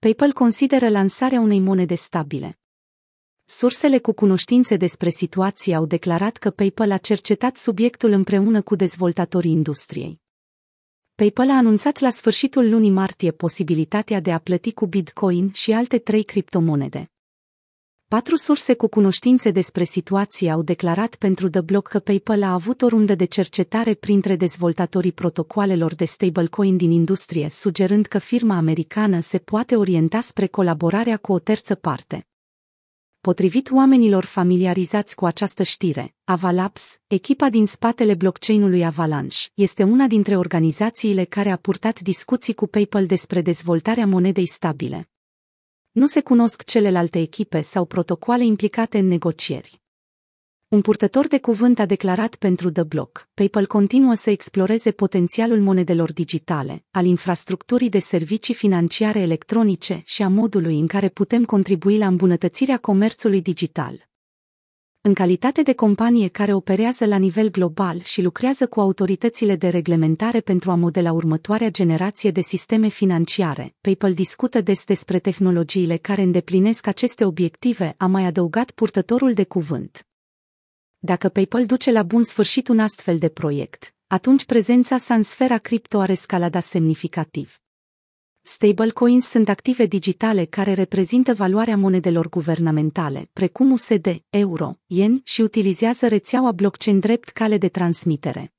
PayPal consideră lansarea unei monede stabile. Sursele cu cunoștințe despre situație au declarat că PayPal a cercetat subiectul împreună cu dezvoltatorii industriei. PayPal a anunțat la sfârșitul lunii martie posibilitatea de a plăti cu Bitcoin și alte trei criptomonede. Patru surse cu cunoștințe despre situație au declarat pentru The Block că PayPal a avut o rundă de cercetare printre dezvoltatorii protocoalelor de stablecoin din industrie, sugerând că firma americană se poate orienta spre colaborarea cu o terță parte. Potrivit oamenilor familiarizați cu această știre, Avalabs, echipa din spatele blockchain-ului Avalanche, este una dintre organizațiile care a purtat discuții cu PayPal despre dezvoltarea monedei stabile. Nu se cunosc celelalte echipe sau protocoale implicate în negocieri. Un purtător de cuvânt a declarat pentru The Block, PayPal continuă să exploreze potențialul monedelor digitale, al infrastructurii de servicii financiare electronice și a modului în care putem contribui la îmbunătățirea comerțului digital. În calitate de companie care operează la nivel global și lucrează cu autoritățile de reglementare pentru a modela următoarea generație de sisteme financiare, PayPal discută des despre tehnologiile care îndeplinesc aceste obiective, a mai adăugat purtătorul de cuvânt. Dacă PayPal duce la bun sfârșit un astfel de proiect, atunci prezența sa în sfera cripto are scalada semnificativ. Stablecoins sunt active digitale care reprezintă valoarea monedelor guvernamentale, precum USD, euro, yen și utilizează rețeaua blockchain drept cale de transmitere.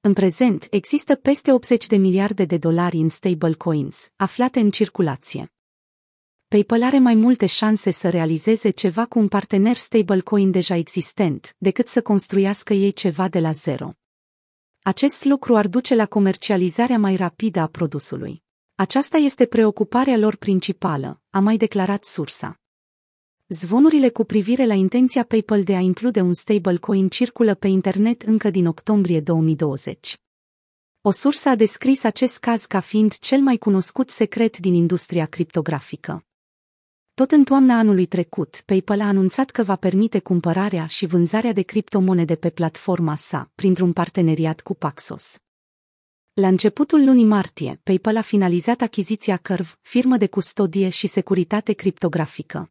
În prezent, există peste 80 de miliarde de dolari în stablecoins, aflate în circulație. PayPal are mai multe șanse să realizeze ceva cu un partener stablecoin deja existent, decât să construiască ei ceva de la zero. Acest lucru ar duce la comercializarea mai rapidă a produsului. Aceasta este preocuparea lor principală, a mai declarat sursa. Zvonurile cu privire la intenția PayPal de a include un stablecoin circulă pe internet încă din octombrie 2020. O sursă a descris acest caz ca fiind cel mai cunoscut secret din industria criptografică. Tot în toamna anului trecut, PayPal a anunțat că va permite cumpărarea și vânzarea de criptomonede pe platforma sa, printr-un parteneriat cu Paxos. La începutul lunii martie, PayPal a finalizat achiziția Curve, firmă de custodie și securitate criptografică.